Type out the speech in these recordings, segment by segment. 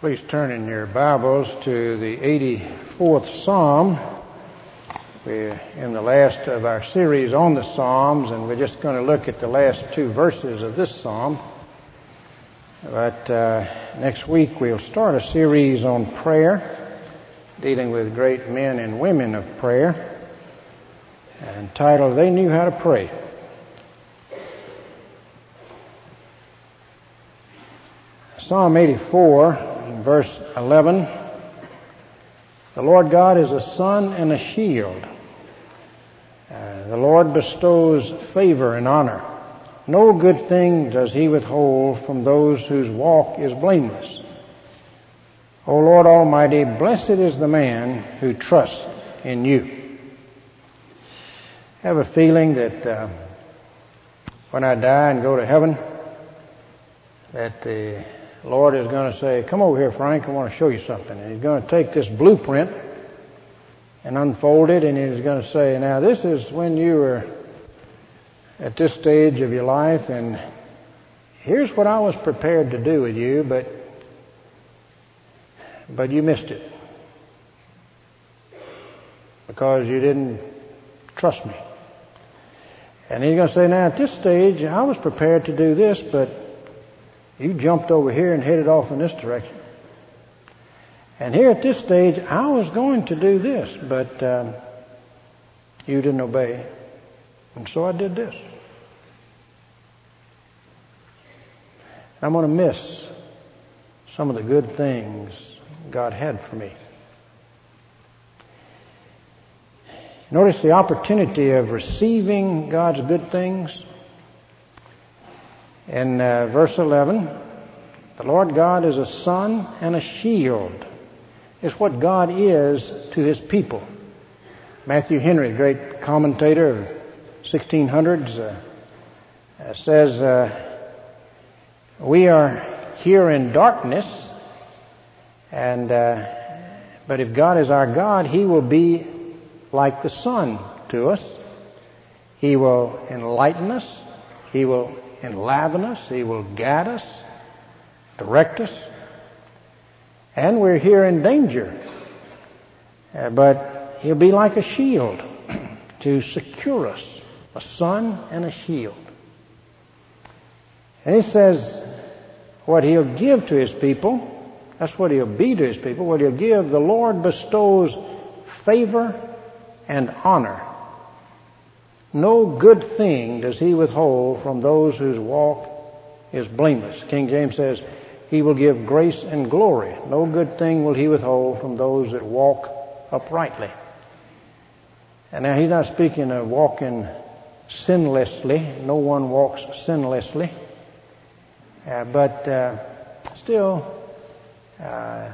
Please turn in your Bibles to the 84th Psalm. We're in the last of our series on the Psalms, and we're just going to look at the last two verses of this Psalm. But uh, next week we'll start a series on prayer, dealing with great men and women of prayer, entitled They Knew How to Pray. Psalm 84 verse 11, the Lord God is a sun and a shield. Uh, the Lord bestows favor and honor. No good thing does he withhold from those whose walk is blameless. O Lord Almighty, blessed is the man who trusts in you. I have a feeling that uh, when I die and go to heaven, that the Lord is going to say, come over here, Frank, I want to show you something. And he's going to take this blueprint and unfold it and he's going to say, now this is when you were at this stage of your life and here's what I was prepared to do with you, but, but you missed it. Because you didn't trust me. And he's going to say, now at this stage, I was prepared to do this, but you jumped over here and headed off in this direction. And here at this stage, I was going to do this, but um, you didn't obey. And so I did this. I'm going to miss some of the good things God had for me. Notice the opportunity of receiving God's good things in uh, verse 11, the Lord God is a sun and a shield. It's what God is to His people. Matthew Henry, great commentator of 1600s, uh, uh, says, uh, "We are here in darkness, and uh, but if God is our God, He will be like the sun to us. He will enlighten us. He will enliven us. He will guide us, direct us. And we're here in danger. Uh, but He'll be like a shield to secure us, a sun and a shield. And He says what He'll give to His people, that's what He'll be to His people, what He'll give, the Lord bestows favor and honor no good thing does he withhold from those whose walk is blameless. King James says, He will give grace and glory. No good thing will He withhold from those that walk uprightly. And now He's not speaking of walking sinlessly. No one walks sinlessly. Uh, but uh, still, uh,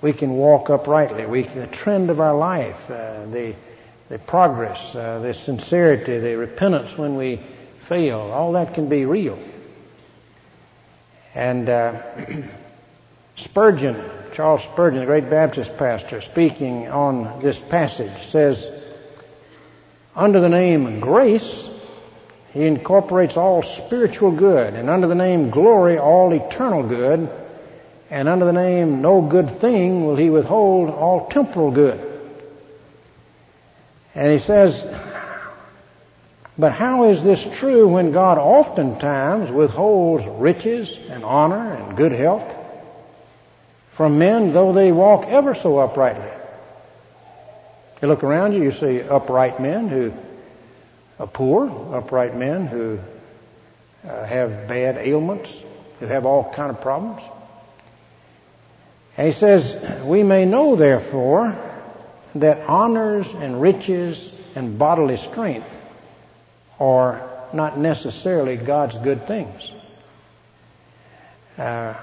we can walk uprightly. We, the trend of our life, uh, the the progress, uh, the sincerity, the repentance when we fail, all that can be real. And uh, Spurgeon, Charles Spurgeon, the great Baptist pastor, speaking on this passage, says, under the name grace, he incorporates all spiritual good, and under the name glory, all eternal good, and under the name no good thing will he withhold all temporal good. And he says, but how is this true when God oftentimes withholds riches and honor and good health from men though they walk ever so uprightly? You look around you, you see upright men who are poor, upright men who uh, have bad ailments, who have all kind of problems. And he says, we may know therefore that honors and riches and bodily strength are not necessarily God's good things. Uh,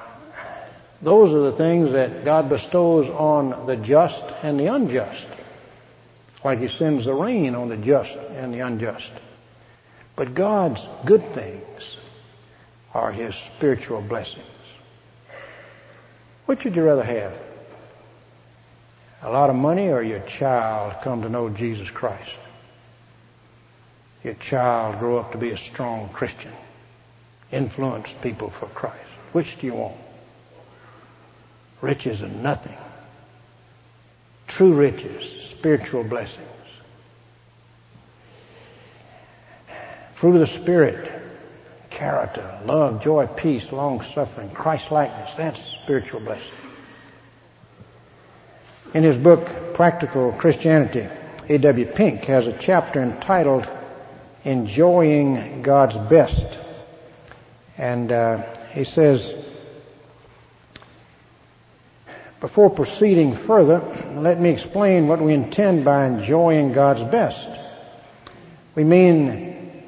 those are the things that God bestows on the just and the unjust. Like He sends the rain on the just and the unjust. But God's good things are His spiritual blessings. Which would you rather have? A lot of money or your child come to know Jesus Christ? Your child grow up to be a strong Christian, influence people for Christ. Which do you want? Riches are nothing. True riches, spiritual blessings. Fruit of the Spirit, character, love, joy, peace, long suffering, Christ likeness. That's spiritual blessing. In his book, Practical Christianity, A.W. Pink has a chapter entitled Enjoying God's Best. And uh, he says, before proceeding further, let me explain what we intend by enjoying God's best. We mean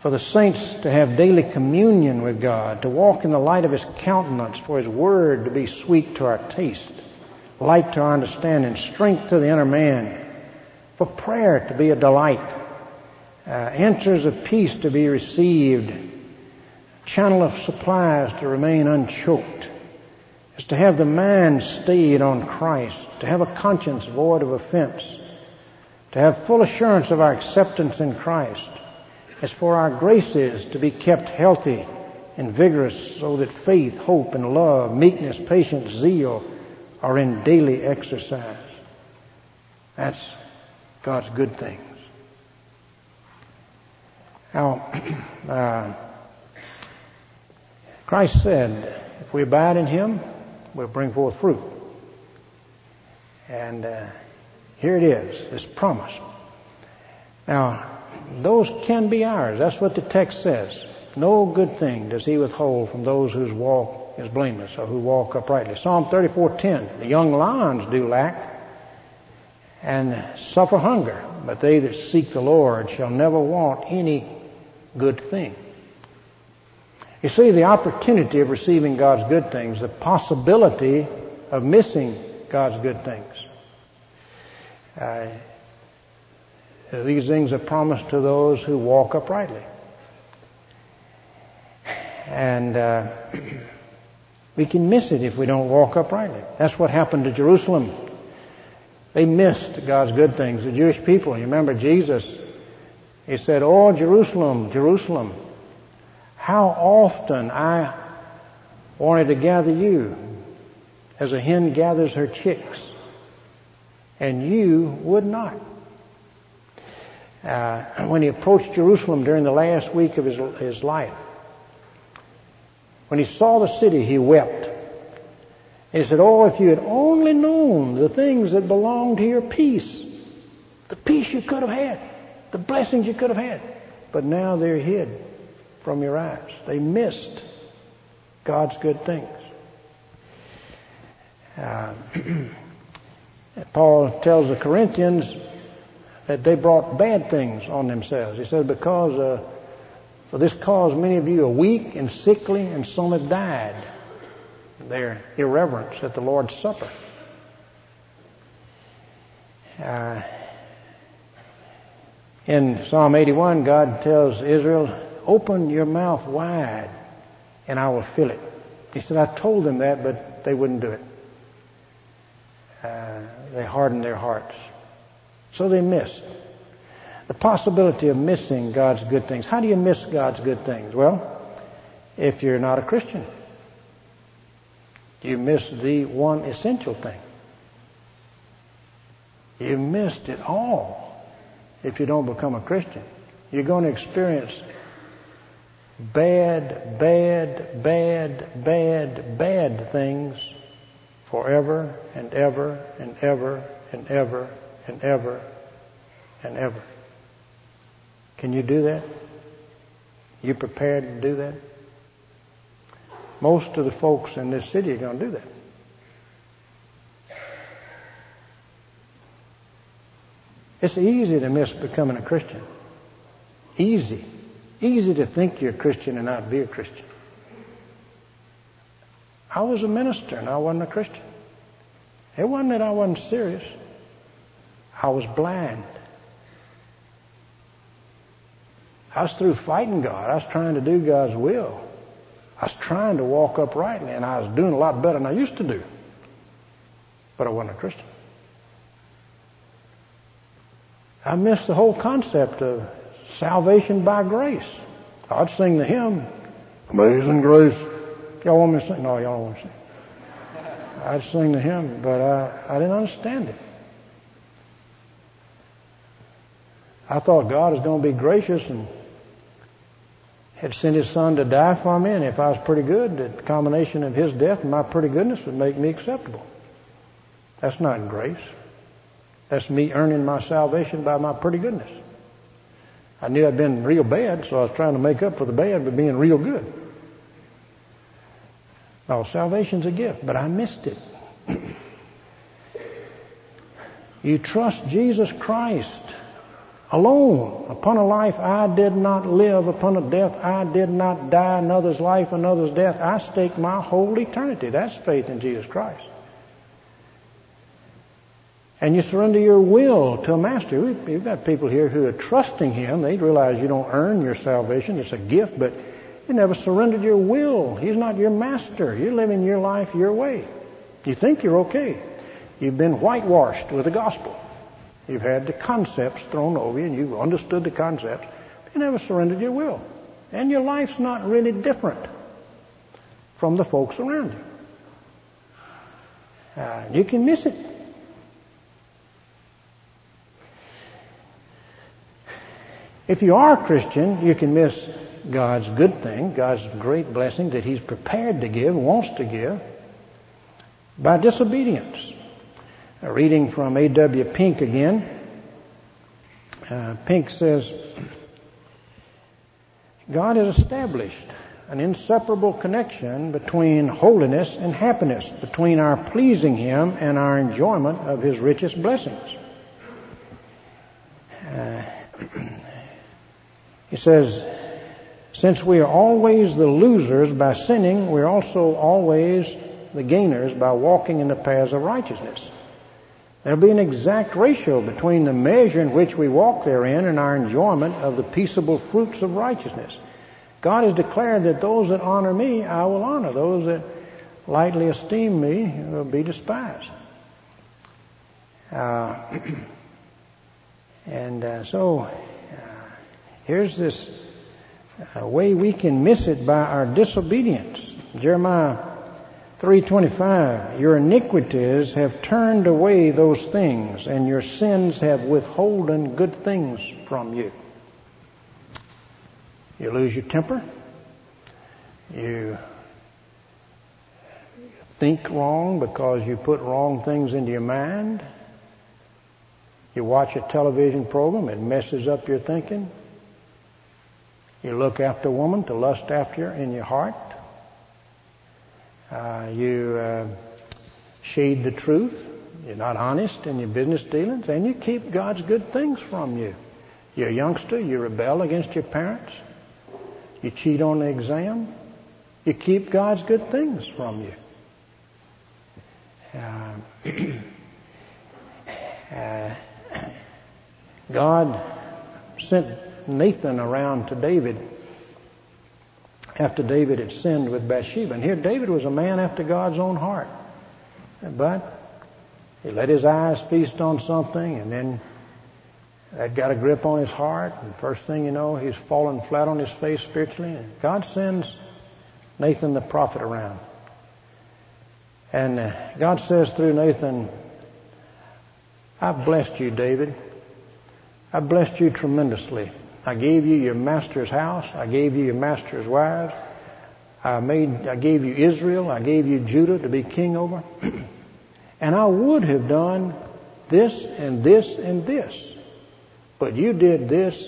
for the saints to have daily communion with God, to walk in the light of His countenance, for His Word to be sweet to our taste, light to our understanding, strength to the inner man, for prayer to be a delight, uh, answers of peace to be received, channel of supplies to remain unchoked, is to have the mind stayed on Christ, to have a conscience void of offense, to have full assurance of our acceptance in Christ, as for our graces to be kept healthy and vigorous so that faith, hope, and love, meekness, patience, zeal, are in daily exercise. That's God's good things. Now, uh, Christ said, if we abide in Him, we'll bring forth fruit. And uh, here it is, this promise. Now, those can be ours. That's what the text says. No good thing does He withhold from those whose walk is blameless, or who walk uprightly. Psalm 34:10. The young lions do lack and suffer hunger, but they that seek the Lord shall never want any good thing. You see, the opportunity of receiving God's good things, the possibility of missing God's good things. Uh, these things are promised to those who walk uprightly. And uh, We can miss it if we don't walk uprightly. That's what happened to Jerusalem. They missed God's good things. The Jewish people, you remember Jesus, he said, Oh, Jerusalem, Jerusalem, how often I wanted to gather you as a hen gathers her chicks, and you would not. Uh, when he approached Jerusalem during the last week of his, his life, when he saw the city, he wept. And he said, Oh, if you had only known the things that belong to your peace, the peace you could have had, the blessings you could have had. But now they're hid from your eyes. They missed God's good things. Uh, Paul tells the Corinthians that they brought bad things on themselves. He said, because uh, this cause many of you are weak and sickly, and some have died. Their irreverence at the Lord's Supper. Uh, in Psalm 81, God tells Israel, open your mouth wide and I will fill it. He said, I told them that, but they wouldn't do it. Uh, they hardened their hearts. So they missed the possibility of missing God's good things. How do you miss God's good things? Well, if you're not a Christian, you miss the one essential thing. You missed it all if you don't become a Christian. You're going to experience bad, bad, bad, bad, bad things forever and ever and ever and ever and ever and ever. Can you do that? You prepared to do that? Most of the folks in this city are going to do that. It's easy to miss becoming a Christian. Easy. Easy to think you're a Christian and not be a Christian. I was a minister and I wasn't a Christian. It wasn't that I wasn't serious. I was blind. I was through fighting God. I was trying to do God's will. I was trying to walk uprightly, and I was doing a lot better than I used to do. But I wasn't a Christian. I missed the whole concept of salvation by grace. I'd sing the hymn, Amazing Grace. Y'all want me to sing? No, y'all don't want to sing. I'd sing the hymn, but I, I didn't understand it. I thought God was going to be gracious and had sent His Son to die for me, and if I was pretty good, the combination of His death and my pretty goodness would make me acceptable. That's not grace. That's me earning my salvation by my pretty goodness. I knew I'd been real bad, so I was trying to make up for the bad by being real good. No, salvation's a gift, but I missed it. you trust Jesus Christ alone upon a life I did not live, upon a death I did not die, another's life, another's death. I stake my whole eternity. That's faith in Jesus Christ. And you surrender your will to a master. We've got people here who are trusting Him. They realize you don't earn your salvation. It's a gift, but you never surrendered your will. He's not your master. You're living your life your way. You think you're okay. You've been whitewashed with the gospel. You've had the concepts thrown over you and you've understood the concepts. But you never surrendered your will. And your life's not really different from the folks around you. Uh, you can miss it. If you are a Christian, you can miss God's good thing, God's great blessing that He's prepared to give, wants to give, by disobedience. A reading from A.W. Pink again. Uh, Pink says, God has established an inseparable connection between holiness and happiness, between our pleasing Him and our enjoyment of His richest blessings. Uh, he says, since we are always the losers by sinning, we're also always the gainers by walking in the paths of righteousness. There'll be an exact ratio between the measure in which we walk therein and our enjoyment of the peaceable fruits of righteousness. God has declared that those that honor me, I will honor. Those that lightly esteem me will be despised. Uh, and uh, so, uh, here's this way we can miss it by our disobedience. Jeremiah 325, your iniquities have turned away those things and your sins have withholden good things from you. You lose your temper. You think wrong because you put wrong things into your mind. You watch a television program, it messes up your thinking. You look after a woman to lust after her in your heart. Uh, you uh, shade the truth. You're not honest in your business dealings, and you keep God's good things from you. You're a youngster. You rebel against your parents. You cheat on the exam. You keep God's good things from you. Uh, uh, God sent Nathan around to David after David had sinned with Bathsheba. And here David was a man after God's own heart. But he let his eyes feast on something and then that got a grip on his heart. And first thing you know, he's fallen flat on his face spiritually. And God sends Nathan the prophet around. And uh, God says through Nathan, I've blessed you, David. I've blessed you tremendously. I gave you your master's house. I gave you your master's wives. I made, I gave you Israel. I gave you Judah to be king over. and I would have done this and this and this. But you did this,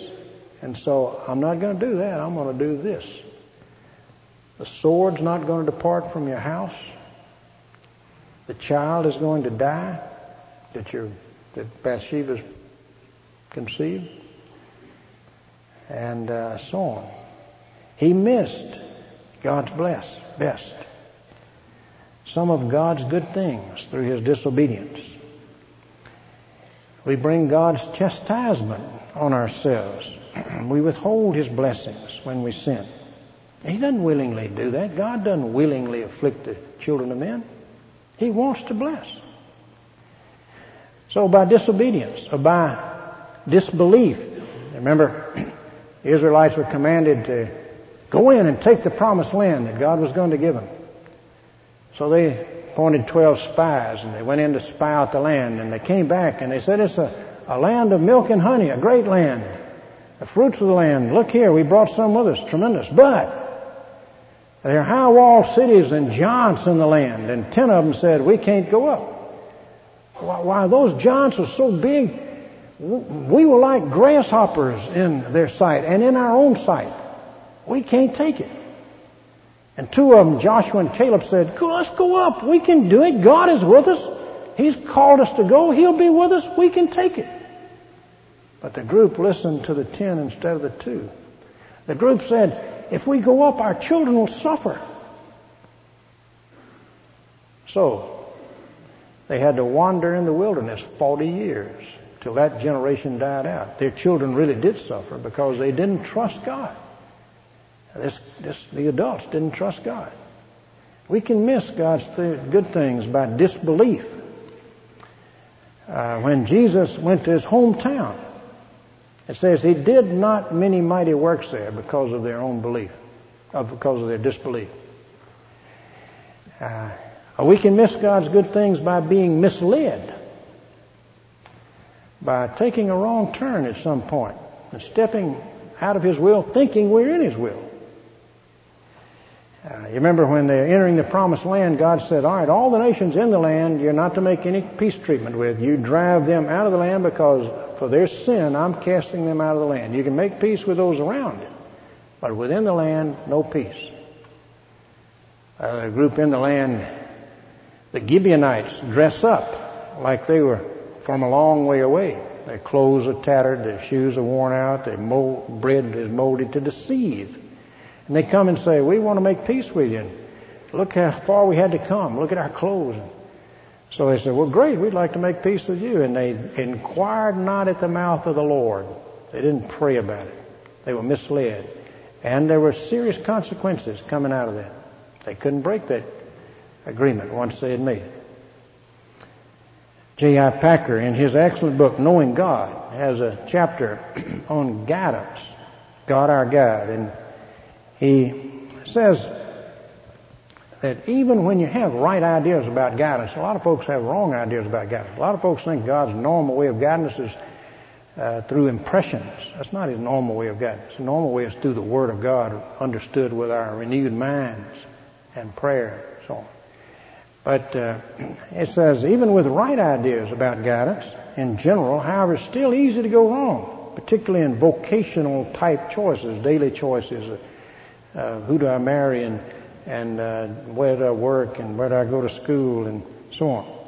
and so I'm not going to do that. I'm going to do this. The sword's not going to depart from your house. The child is going to die that your that Bathsheba's conceived and uh, so on. He missed God's bless, best. Some of God's good things through his disobedience. We bring God's chastisement on ourselves. We withhold his blessings when we sin. He doesn't willingly do that. God doesn't willingly afflict the children of men. He wants to bless. So by disobedience or by disbelief, remember, the Israelites were commanded to go in and take the promised land that God was going to give them. So they appointed 12 spies and they went in to spy out the land and they came back and they said it's a, a land of milk and honey, a great land. The fruits of the land. Look here, we brought some with us. Tremendous. But there are high walled cities and giants in the land and 10 of them said, we can't go up. Why, those giants are so big, we were like grasshoppers in their sight and in our own sight. We can't take it. And two of them, Joshua and Caleb, said, let's go up. We can do it. God is with us. He's called us to go. He'll be with us. We can take it. But the group listened to the ten instead of the two. The group said, if we go up, our children will suffer. So, they had to wander in the wilderness 40 years till that generation died out. Their children really did suffer because they didn't trust God. This, this, the adults didn't trust God. We can miss God's th- good things by disbelief. Uh, when Jesus went to his hometown, it says he did not many mighty works there because of their own belief, or because of their disbelief. Uh, we can miss God's good things by being misled, by taking a wrong turn at some point and stepping out of His will, thinking we're in His will. Uh, you remember when they're entering the promised land, God said, all right, all the nations in the land, you're not to make any peace treatment with. You drive them out of the land because for their sin, I'm casting them out of the land. You can make peace with those around it, but within the land, no peace. A group in the land, the Gibeonites dress up like they were from a long way away. Their clothes are tattered, their shoes are worn out, their mold, bread is molded to deceive. And they come and say, we want to make peace with you. Look how far we had to come. Look at our clothes. So they said, well, great. We'd like to make peace with you. And they inquired not at the mouth of the Lord. They didn't pray about it. They were misled. And there were serious consequences coming out of that. They couldn't break that agreement once they had made it. J.I. Packer, in his excellent book, Knowing God, has a chapter on guidance. God our guide. And he says that even when you have right ideas about guidance, a lot of folks have wrong ideas about guidance. A lot of folks think God's normal way of guidance is uh, through impressions. That's not his normal way of guidance. His normal way is through the Word of God, understood with our renewed minds and prayer and so on. But uh, it says even with right ideas about guidance in general, however, it's still easy to go wrong, particularly in vocational type choices, daily choices uh, who do I marry and and uh, where do I work and where do I go to school and so on.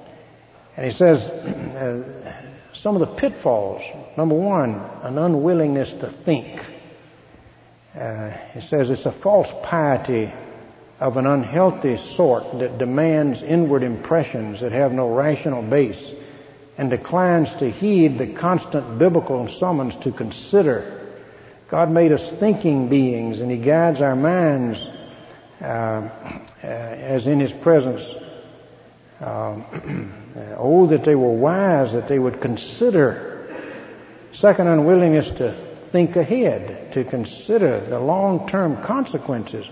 And he says uh, some of the pitfalls. Number one, an unwillingness to think. Uh, he says it's a false piety of an unhealthy sort that demands inward impressions that have no rational base and declines to heed the constant biblical summons to consider God made us thinking beings and He guides our minds uh, uh, as in His presence. Um, oh, that they were wise, that they would consider. Second, unwillingness to think ahead, to consider the long-term consequences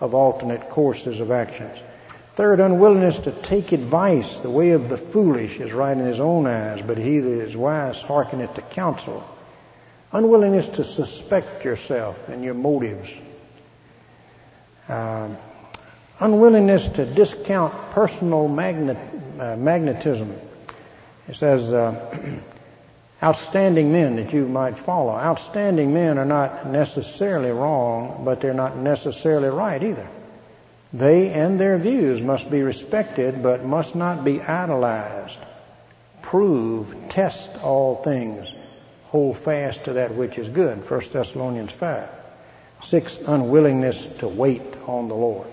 of alternate courses of actions. Third, unwillingness to take advice. The way of the foolish is right in his own eyes, but he that is wise hearkeneth to counsel. Unwillingness to suspect yourself and your motives. Uh, unwillingness to discount personal magnet, uh, magnetism. It says, uh, outstanding men that you might follow. Outstanding men are not necessarily wrong, but they're not necessarily right either. They and their views must be respected, but must not be idolized. Prove, test all things hold fast to that which is good. 1 Thessalonians 5. Six, unwillingness to wait on the Lord.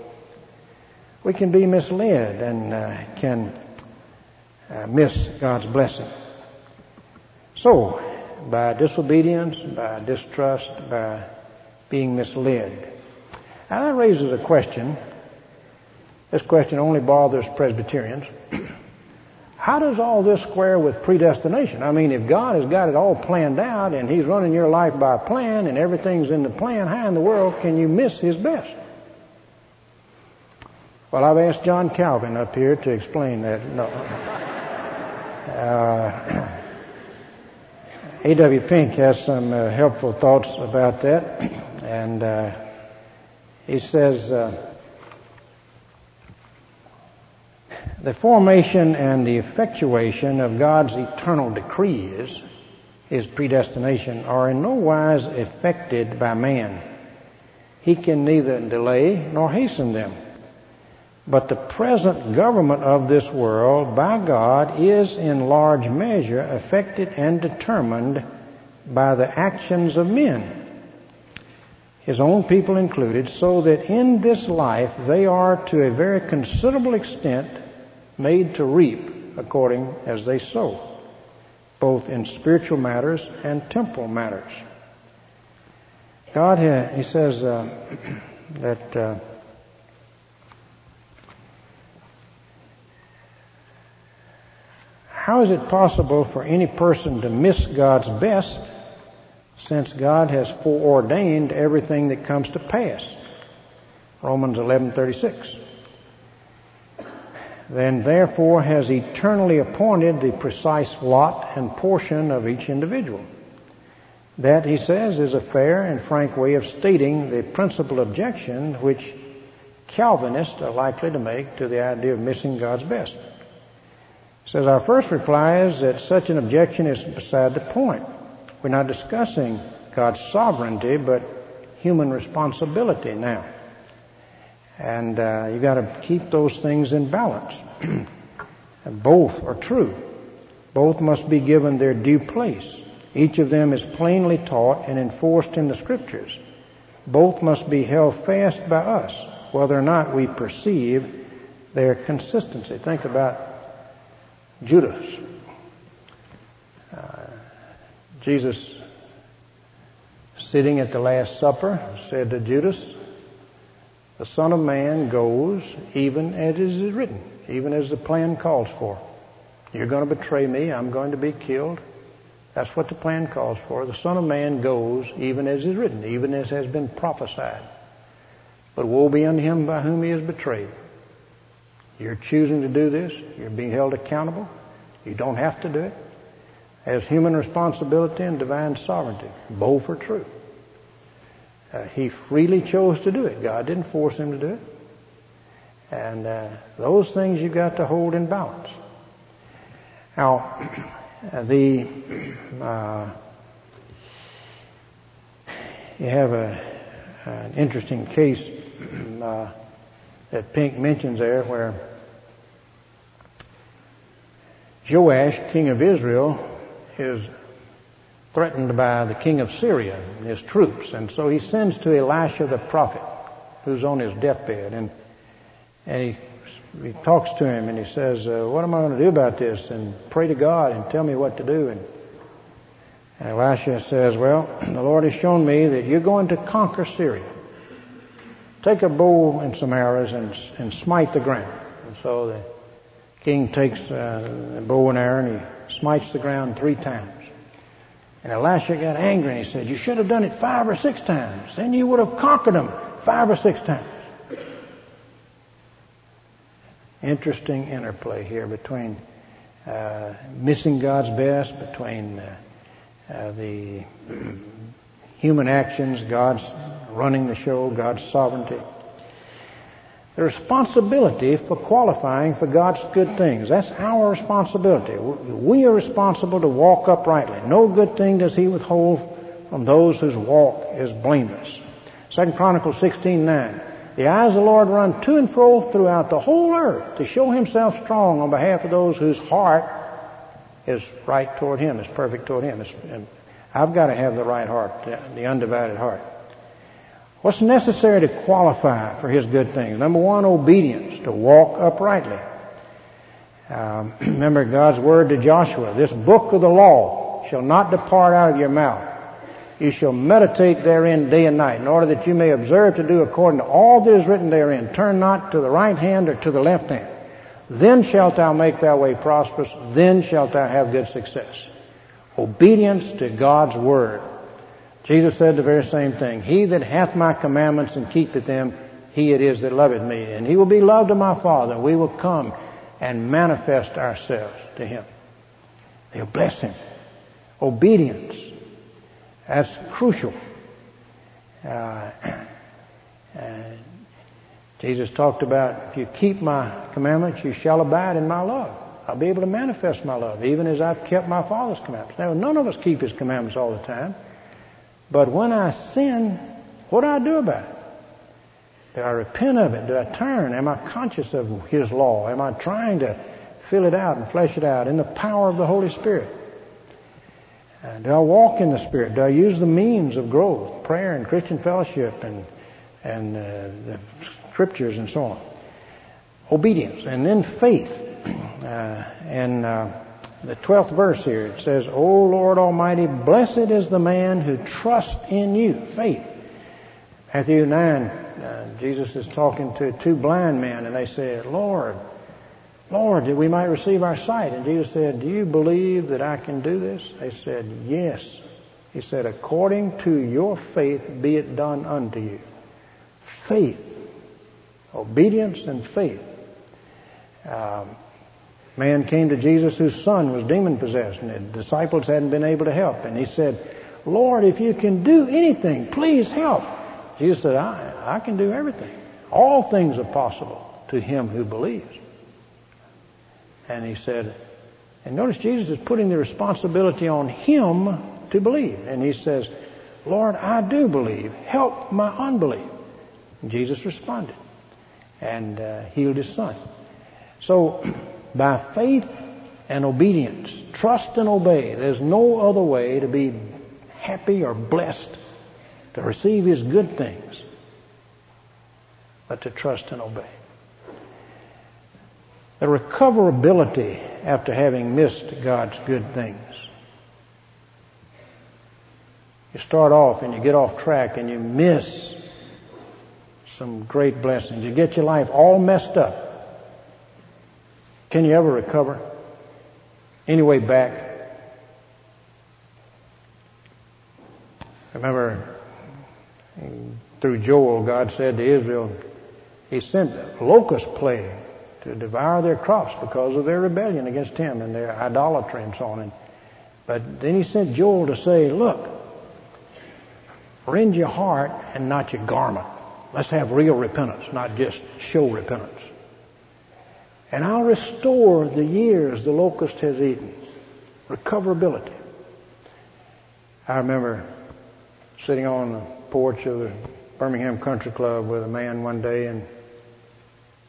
We can be misled and uh, can uh, miss God's blessing. So, by disobedience, by distrust, by being misled. Now that raises a question. This question only bothers Presbyterians. How does all this square with predestination? I mean, if God has got it all planned out and He's running your life by plan and everything's in the plan, how in the world can you miss His best? Well, I've asked John Calvin up here to explain that. No. Uh, A.W. Pink has some uh, helpful thoughts about that, and uh, he says uh, the formation and the effectuation of God's eternal decrees, His predestination, are in no wise affected by man. He can neither delay nor hasten them. But the present government of this world by God is in large measure affected and determined by the actions of men, his own people included, so that in this life they are to a very considerable extent made to reap according as they sow, both in spiritual matters and temporal matters. God, he says uh, that uh, how is it possible for any person to miss God's best since God has foreordained everything that comes to pass? Romans 11:36. Then therefore has eternally appointed the precise lot and portion of each individual. That, he says, is a fair and frank way of stating the principal objection which Calvinists are likely to make to the idea of missing God's best says our first reply is that such an objection is beside the point. We're not discussing God's sovereignty, but human responsibility now. And uh, you've got to keep those things in balance. Both are true. Both must be given their due place. Each of them is plainly taught and enforced in the scriptures. Both must be held fast by us, whether or not we perceive their consistency. Think about Judas. Uh, Jesus, sitting at the Last Supper, said to Judas, The Son of Man goes even as it is written, even as the plan calls for. You're going to betray me, I'm going to be killed. That's what the plan calls for. The Son of Man goes even as is written, even as has been prophesied. But woe be unto him by whom he is betrayed. You're choosing to do this. You're being held accountable. You don't have to do it. As human responsibility and divine sovereignty. Both are true. Uh, he freely chose to do it. God didn't force him to do it. And uh, those things you've got to hold in balance. Now, the uh, you have a, an interesting case uh, that Pink mentions there where Joash, king of Israel, is threatened by the king of Syria and his troops. And so he sends to Elisha the prophet, who's on his deathbed. And, and he, he talks to him and he says, uh, what am I going to do about this? And pray to God and tell me what to do. And, and Elisha says, well, the Lord has shown me that you're going to conquer Syria take a bow and some arrows and, and smite the ground. And so the king takes uh, a bow and arrow and he smites the ground three times. And Elisha got angry and he said, you should have done it five or six times. Then you would have conquered them five or six times. Interesting interplay here between uh, missing God's best, between uh, uh the human actions, God's running the show, God's sovereignty. The responsibility for qualifying for God's good things. That's our responsibility. We are responsible to walk uprightly. No good thing does he withhold from those whose walk is blameless. Second Chronicles 16:9. The eyes of the Lord run to and fro throughout the whole earth to show himself strong on behalf of those whose heart is right toward him, is perfect toward him. And I've got to have the right heart, the undivided heart. What's necessary to qualify for His good things? Number one, obedience, to walk uprightly. Um, remember God's word to Joshua, this book of the law shall not depart out of your mouth. You shall meditate therein day and night in order that you may observe to do according to all that is written therein. Turn not to the right hand or to the left hand. Then shalt thou make thy way prosperous. Then shalt thou have good success. Obedience to God's word. Jesus said the very same thing. He that hath my commandments and keepeth them, he it is that loveth me, and he will be loved of my Father. We will come and manifest ourselves to him. They'll bless him. Obedience. That's crucial. Uh, uh, Jesus talked about if you keep my commandments, you shall abide in my love. I'll be able to manifest my love, even as I've kept my Father's commandments. Now, none of us keep His commandments all the time. But when I sin, what do I do about it? Do I repent of it? Do I turn? Am I conscious of His law? Am I trying to fill it out and flesh it out in the power of the Holy Spirit? Uh, do I walk in the Spirit? Do I use the means of growth, prayer and Christian fellowship and and uh, the scriptures and so on? Obedience and then faith. Uh, and uh, the 12th verse here, it says, O Lord Almighty, blessed is the man who trusts in you. Faith. Matthew 9, uh, Jesus is talking to two blind men and they said, Lord, Lord, that we might receive our sight. And Jesus said, do you believe that I can do this? They said, yes. He said, according to your faith be it done unto you. Faith. Obedience and faith. Um, man came to Jesus whose son was demon possessed and the disciples hadn't been able to help. And he said, Lord, if you can do anything, please help. Jesus said, I, I can do everything. All things are possible to him who believes. And he said, and notice Jesus is putting the responsibility on him to believe. And he says, Lord, I do believe. Help my unbelief. And Jesus responded and uh, healed his son. So by faith and obedience. Trust and obey. There's no other way to be happy or blessed, to receive His good things, but to trust and obey. The recoverability after having missed God's good things. You start off and you get off track and you miss some great blessings. You get your life all messed up. Can you ever recover? Any way back? Remember through Joel, God said to Israel, He sent locust plague to devour their crops because of their rebellion against Him and their idolatry and so on. And, but then He sent Joel to say, look, rend your heart and not your garment. Let's have real repentance, not just show repentance and I'll restore the years the locust has eaten. Recoverability. I remember sitting on the porch of the Birmingham Country Club with a man one day and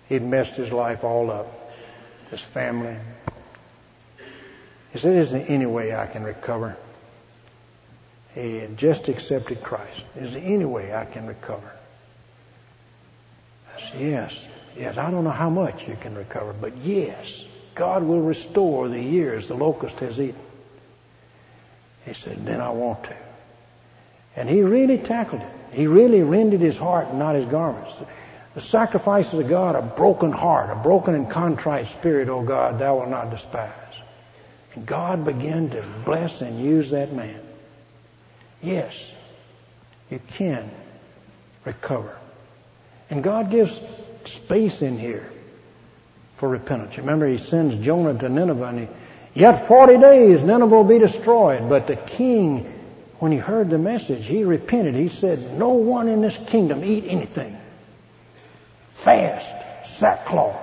he'd messed his life all up. His family. He said, is there any way I can recover? He had just accepted Christ. Is there any way I can recover? I said, yes. Yes, I don't know how much you can recover, but yes, God will restore the years the locust has eaten. He said, then I want to. And he really tackled it. He really rended his heart and not his garments. The sacrifices of God, a broken heart, a broken and contrite spirit, O God, thou wilt not despise. And God began to bless and use that man. Yes, you can recover. And God gives space in here for repentance. Remember, he sends Jonah to Nineveh and he, yet 40 days Nineveh will be destroyed. But the king, when he heard the message, he repented. He said, no one in this kingdom eat anything. Fast, sackcloth,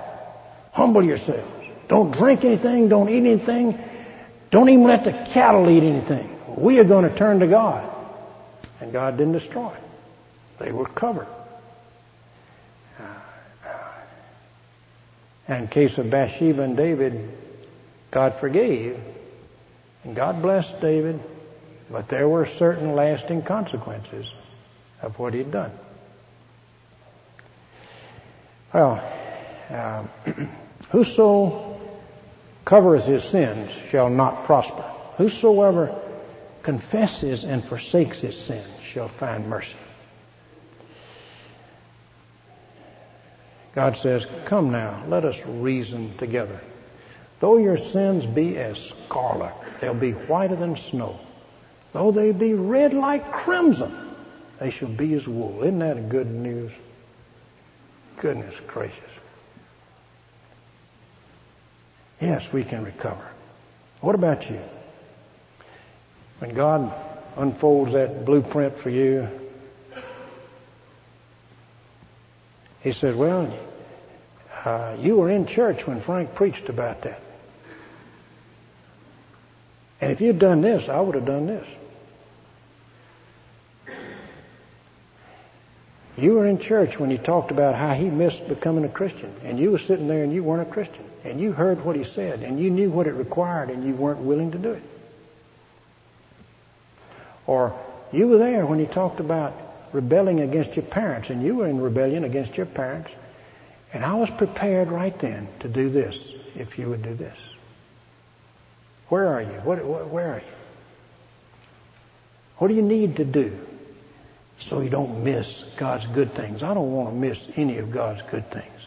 humble yourselves. Don't drink anything, don't eat anything, don't even let the cattle eat anything. We are going to turn to God. And God didn't destroy. They were covered. And in case of Bathsheba and David, God forgave. And God blessed David. But there were certain lasting consequences of what he'd done. Well, uh, whoso covereth his sins shall not prosper. Whosoever confesses and forsakes his sins shall find mercy. God says, Come now, let us reason together. Though your sins be as scarlet, they'll be whiter than snow. Though they be red like crimson, they shall be as wool. Isn't that good news? Goodness gracious. Yes, we can recover. What about you? When God unfolds that blueprint for you, He said, well, uh, you were in church when Frank preached about that. And if you'd done this, I would have done this. You were in church when he talked about how he missed becoming a Christian, and you were sitting there and you weren't a Christian, and you heard what he said, and you knew what it required, and you weren't willing to do it. Or you were there when he talked about rebelling against your parents, and you were in rebellion against your parents, and I was prepared right then to do this if you would do this. Where are you? What, what, where are you? What do you need to do so you don't miss God's good things. I don't want to miss any of God's good things.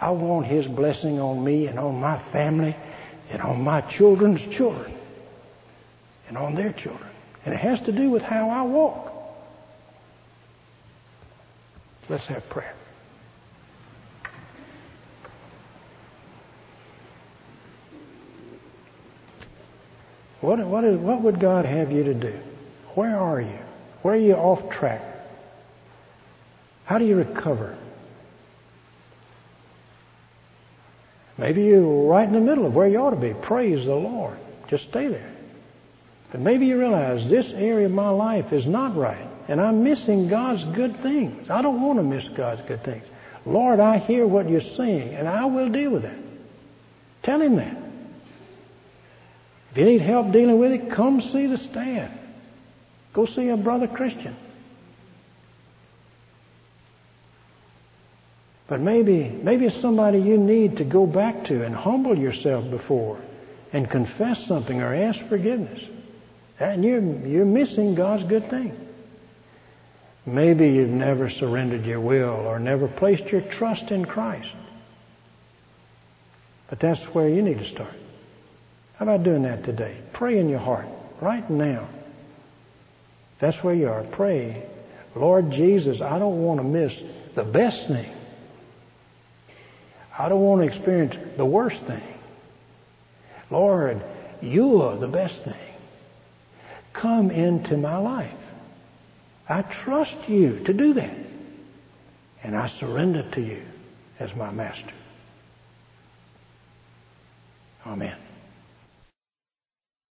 I want His blessing on me and on my family and on my children's children and on their children. And it has to do with how I walk. Let's have prayer. What, what, is, what would God have you to do? Where are you? Where are you off track? How do you recover? Maybe you're right in the middle of where you ought to be. Praise the Lord. Just stay there. But maybe you realize this area of my life is not right. And I'm missing God's good things. I don't want to miss God's good things. Lord, I hear what you're saying and I will deal with it. Tell him that. If you need help dealing with it, come see the stand. Go see a brother Christian. But maybe, maybe it's somebody you need to go back to and humble yourself before and confess something or ask forgiveness. And you're, you're missing God's good thing. Maybe you've never surrendered your will or never placed your trust in Christ. But that's where you need to start. How about doing that today? Pray in your heart right now. That's where you are. Pray, Lord Jesus, I don't want to miss the best thing. I don't want to experience the worst thing. Lord, you are the best thing. Come into my life. I trust you to do that. And I surrender to you as my master. Amen.